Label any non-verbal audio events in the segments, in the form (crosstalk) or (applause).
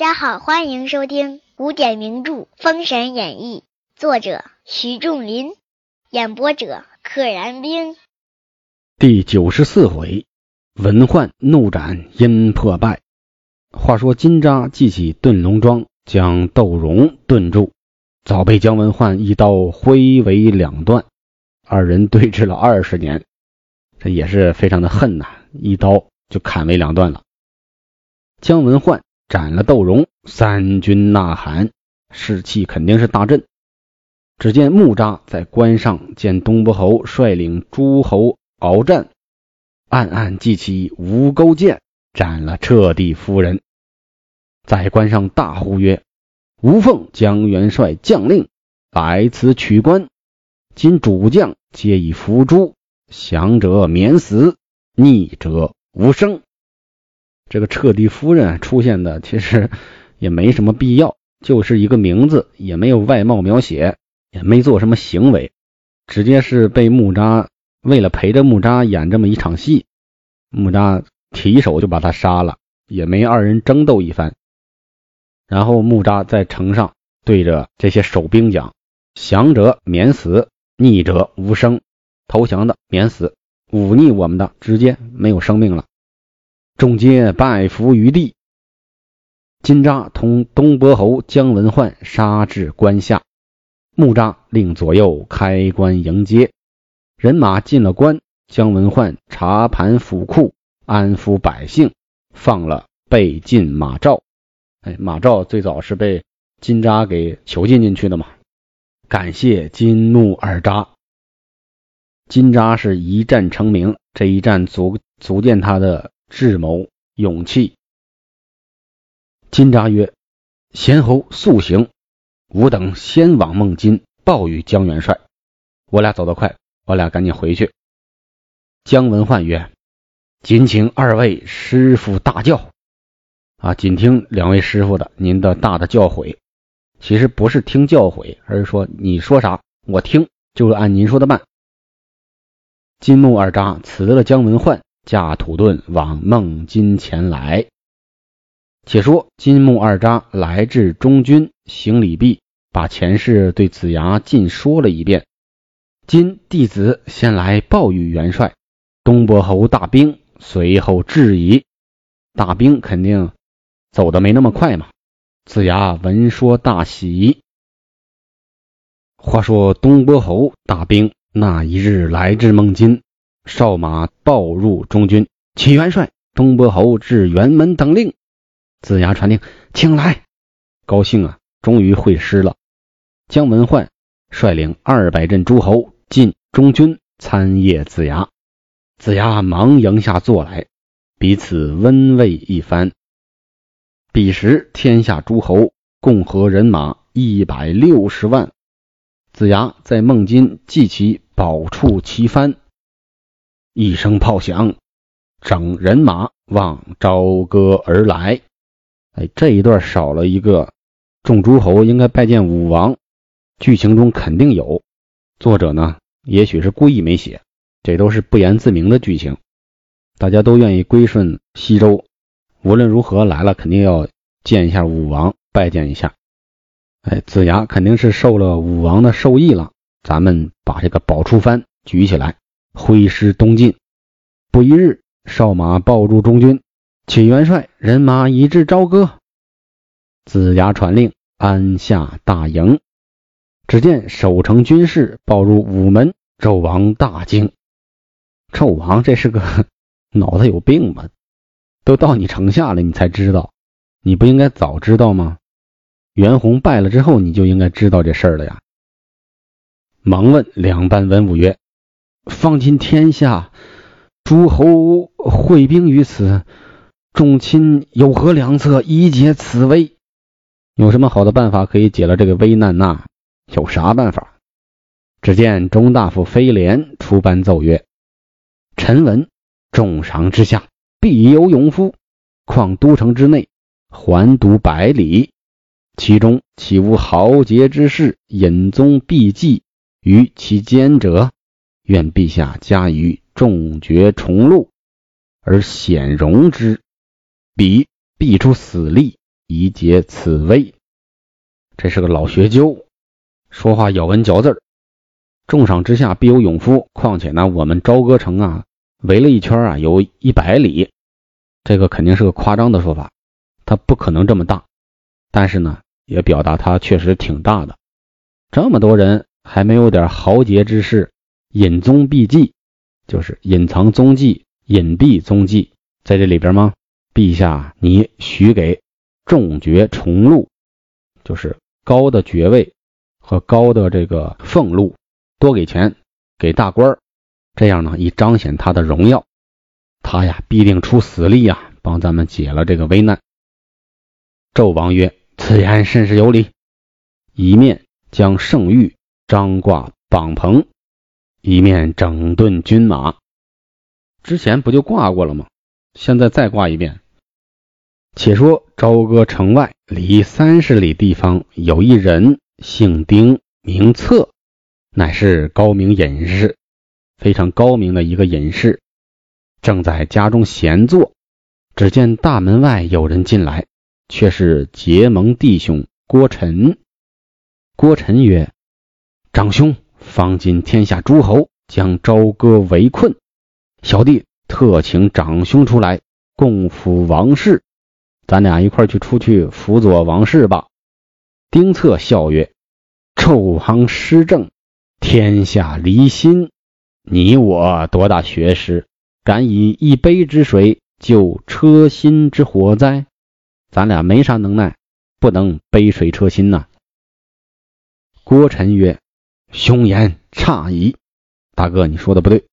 大家好，欢迎收听古典名著《封神演义》，作者徐仲林，演播者可燃冰。第九十四回，文焕怒斩阴破败。话说金吒记起遁龙桩，将窦融遁住，早被姜文焕一刀挥为两段。二人对峙了二十年，这也是非常的恨呐，一刀就砍为两段了。姜文焕斩了窦融，三军呐喊，士气肯定是大振。只见木吒在关上见东伯侯率领诸侯鏖战，暗暗记起吴钩剑，斩了彻地夫人。在关上大呼曰：“吴凤将元帅将令来此取关，今主将。”皆已伏诛，降者免死，逆者无生。这个彻地夫人出现的其实也没什么必要，就是一个名字，也没有外貌描写，也没做什么行为，直接是被木吒为了陪着木吒演这么一场戏，木吒提手就把他杀了，也没二人争斗一番。然后木吒在城上对着这些守兵讲：“降者免死。”逆者无生，投降的免死，忤逆我们的直接没有生命了。众皆拜伏于地。金吒同东伯侯姜文焕杀至关下，木吒令左右开关迎接。人马进了关，姜文焕查盘府库，安抚百姓，放了被禁马赵。哎，马赵最早是被金吒给囚禁进去的嘛。感谢金木二扎，金吒是一战成名，这一战足足见他的智谋勇气。金吒曰：“贤侯速行，吾等先往孟津报与姜元帅。我俩走得快，我俩赶紧回去。”姜文焕曰：“谨请二位师傅大教。”啊，谨听两位师傅的，您的大的教诲。其实不是听教诲，而是说你说啥我听，就是按您说的办。金木二扎辞了姜文焕，驾土遁往孟津前来。且说金木二扎来至中军，行礼毕，把前世对子牙尽说了一遍。今弟子先来报与元帅，东伯侯大兵随后至矣。大兵肯定走的没那么快嘛。子牙闻说大喜。话说东伯侯大兵那一日来至孟津，哨马报入中军，启元帅东伯侯至辕门等令。子牙传令，请来。高兴啊，终于会师了。姜文焕率领二百阵诸侯进中军参谒子牙。子牙忙迎下座来，彼此温慰一番。彼时天下诸侯共和人马一百六十万，子牙在孟津祭其宝处旗幡，一声炮响，整人马望朝歌而来。哎，这一段少了一个，众诸侯应该拜见武王，剧情中肯定有，作者呢也许是故意没写，这都是不言自明的剧情，大家都愿意归顺西周。无论如何来了，肯定要见一下武王，拜见一下。哎，子牙肯定是受了武王的授意了。咱们把这个宝出幡举起来，挥师东进。不一日，哨马报入中军，启元帅，人马已至朝歌。子牙传令，安下大营。只见守城军士报入午门，纣王大惊。纣王这是个 (laughs) 脑子有病吧？都到你城下了，你才知道，你不应该早知道吗？袁弘败了之后，你就应该知道这事儿了呀。忙问两班文武曰：“方今天下诸侯会兵于此，众亲有何良策以解此危？有什么好的办法可以解了这个危难呐？有啥办法？”只见中大夫飞廉出班奏曰：“臣闻重赏之下。”必有勇夫，况都城之内环堵百里，其中岂无豪杰之士隐踪避迹于其间者？愿陛下加于重爵重禄，而显荣之，彼必出死力以解此危。这是个老学究，说话咬文嚼字儿。重赏之下必有勇夫，况且呢，我们朝歌城啊，围了一圈啊，有一百里，这个肯定是个夸张的说法，它不可能这么大。但是呢，也表达它确实挺大的。这么多人还没有点豪杰之士，隐踪避迹，就是隐藏踪迹、隐蔽踪迹，在这里边吗？陛下，你许给重爵重禄，就是高的爵位和高的这个俸禄。多给钱给大官儿，这样呢，以彰显他的荣耀。他呀，必定出死力呀，帮咱们解了这个危难。纣王曰：“此言甚是有理。”一面将圣谕张挂榜棚，一面整顿军马。之前不就挂过了吗？现在再挂一遍。且说朝歌城外离三十里地方，有一人姓丁，名策。乃是高明隐士，非常高明的一个隐士，正在家中闲坐。只见大门外有人进来，却是结盟弟兄郭晨。郭晨曰：“长兄，方今天下诸侯将朝歌围困，小弟特请长兄出来共辅王室，咱俩一块去出去辅佐王室吧。”丁策笑曰：“纣王施政。”天下离心，你我多大学识，敢以一杯之水救车心之火灾？咱俩没啥能耐，不能杯水车薪呐。郭臣曰：“兄言差矣，大哥，你说的不对。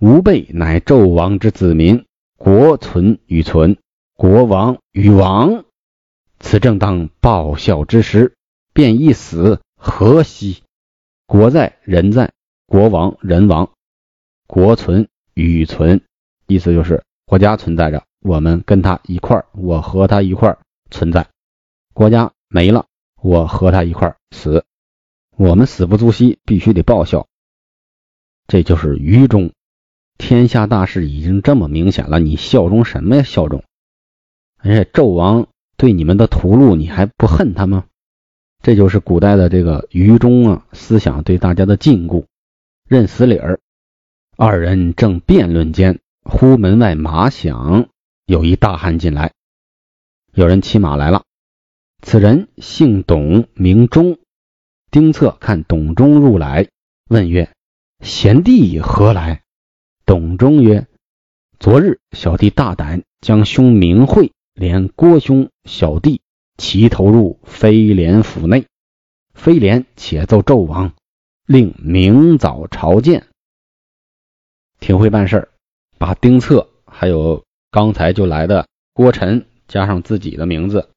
吾辈乃纣王之子民，国存与存，国亡与亡，此正当报效之时，便一死，何惜？”国在人在，国亡人亡，国存与存，意思就是国家存在着，我们跟他一块儿，我和他一块儿存在；国家没了，我和他一块儿死。我们死不足惜，必须得报效。这就是愚忠。天下大事已经这么明显了，你效忠什么呀？效忠？而且纣王对你们的屠戮，你还不恨他吗？这就是古代的这个愚忠啊思想对大家的禁锢，认死理儿。二人正辩论间，忽门外马响，有一大汉进来，有人骑马来了。此人姓董，名忠。丁策看董忠入来，问曰：“贤弟何来？”董忠曰：“昨日小弟大胆，将兄名讳，连郭兄、小弟。”齐投入飞廉府内，飞廉且奏纣王，令明早朝见。挺会办事儿，把丁策还有刚才就来的郭臣加上自己的名字，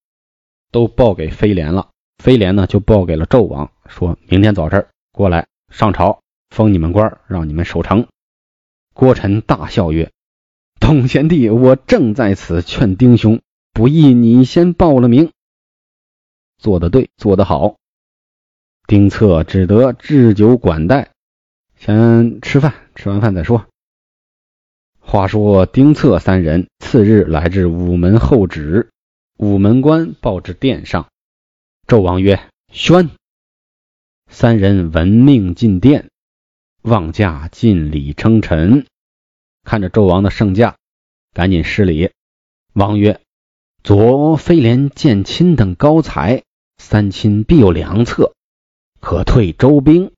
都报给飞廉了。飞廉呢就报给了纣王，说明天早晨过来上朝，封你们官，让你们守城。郭臣大笑曰：“董贤弟，我正在此劝丁兄，不意你先报了名。”做得对，做得好。丁策只得置酒管待，先吃饭，吃完饭再说。话说丁策三人次日来至午门候旨，午门关报至殿上。纣王曰：“宣。”三人闻命进殿，望驾尽礼称臣。看着纣王的圣驾，赶紧施礼。王曰：“左飞廉见亲等高才。”三亲必有良策，可退周兵。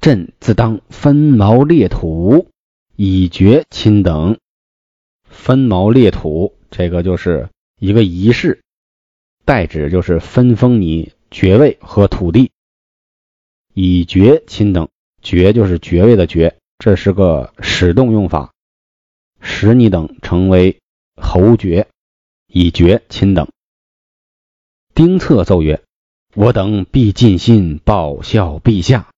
朕自当分毛裂土，以绝亲等。分毛裂土，这个就是一个仪式，代指就是分封你爵位和土地，以爵亲等。爵就是爵位的爵，这是个使动用法，使你等成为侯爵，以爵亲等。丁策奏曰：“我等必尽心报效陛下。”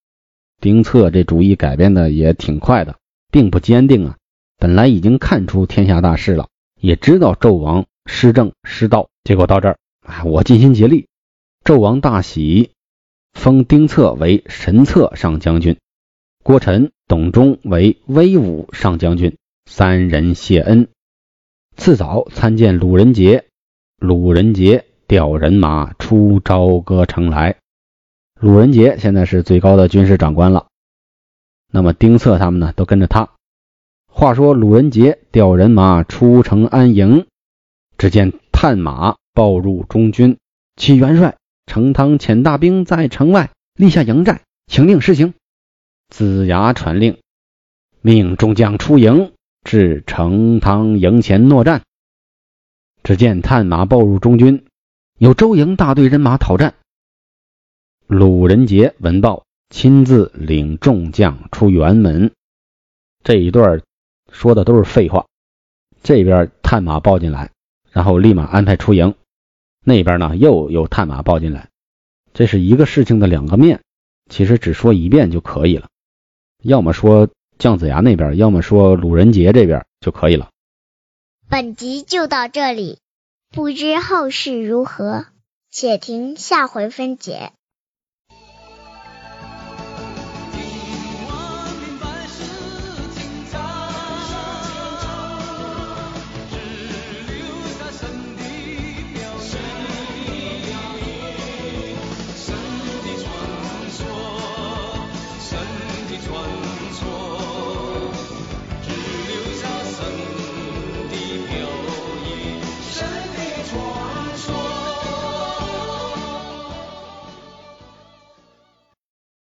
丁策这主意改变的也挺快的，并不坚定啊。本来已经看出天下大势了，也知道纣王失政失道，结果到这儿，我尽心竭力。纣王大喜，封丁策为神策上将军，郭晨、董忠为威武上将军，三人谢恩。次早参见鲁仁杰，鲁仁杰调人马出朝歌城来。鲁仁杰现在是最高的军事长官了，那么丁策他们呢都跟着他。话说鲁仁杰调人马出城安营，只见探马报入中军，启元帅，程汤遣大兵在城外立下营寨，请令施行。子牙传令，命众将出营。至成汤营前诺战，只见探马报入中军，有周营大队人马讨战。鲁仁杰闻报，亲自领众将出辕门。这一段说的都是废话。这边探马报进来，然后立马安排出营；那边呢又有探马报进来，这是一个事情的两个面。其实只说一遍就可以了，要么说。姜子牙那边，要么说鲁仁杰这边就可以了。本集就到这里，不知后事如何，且听下回分解。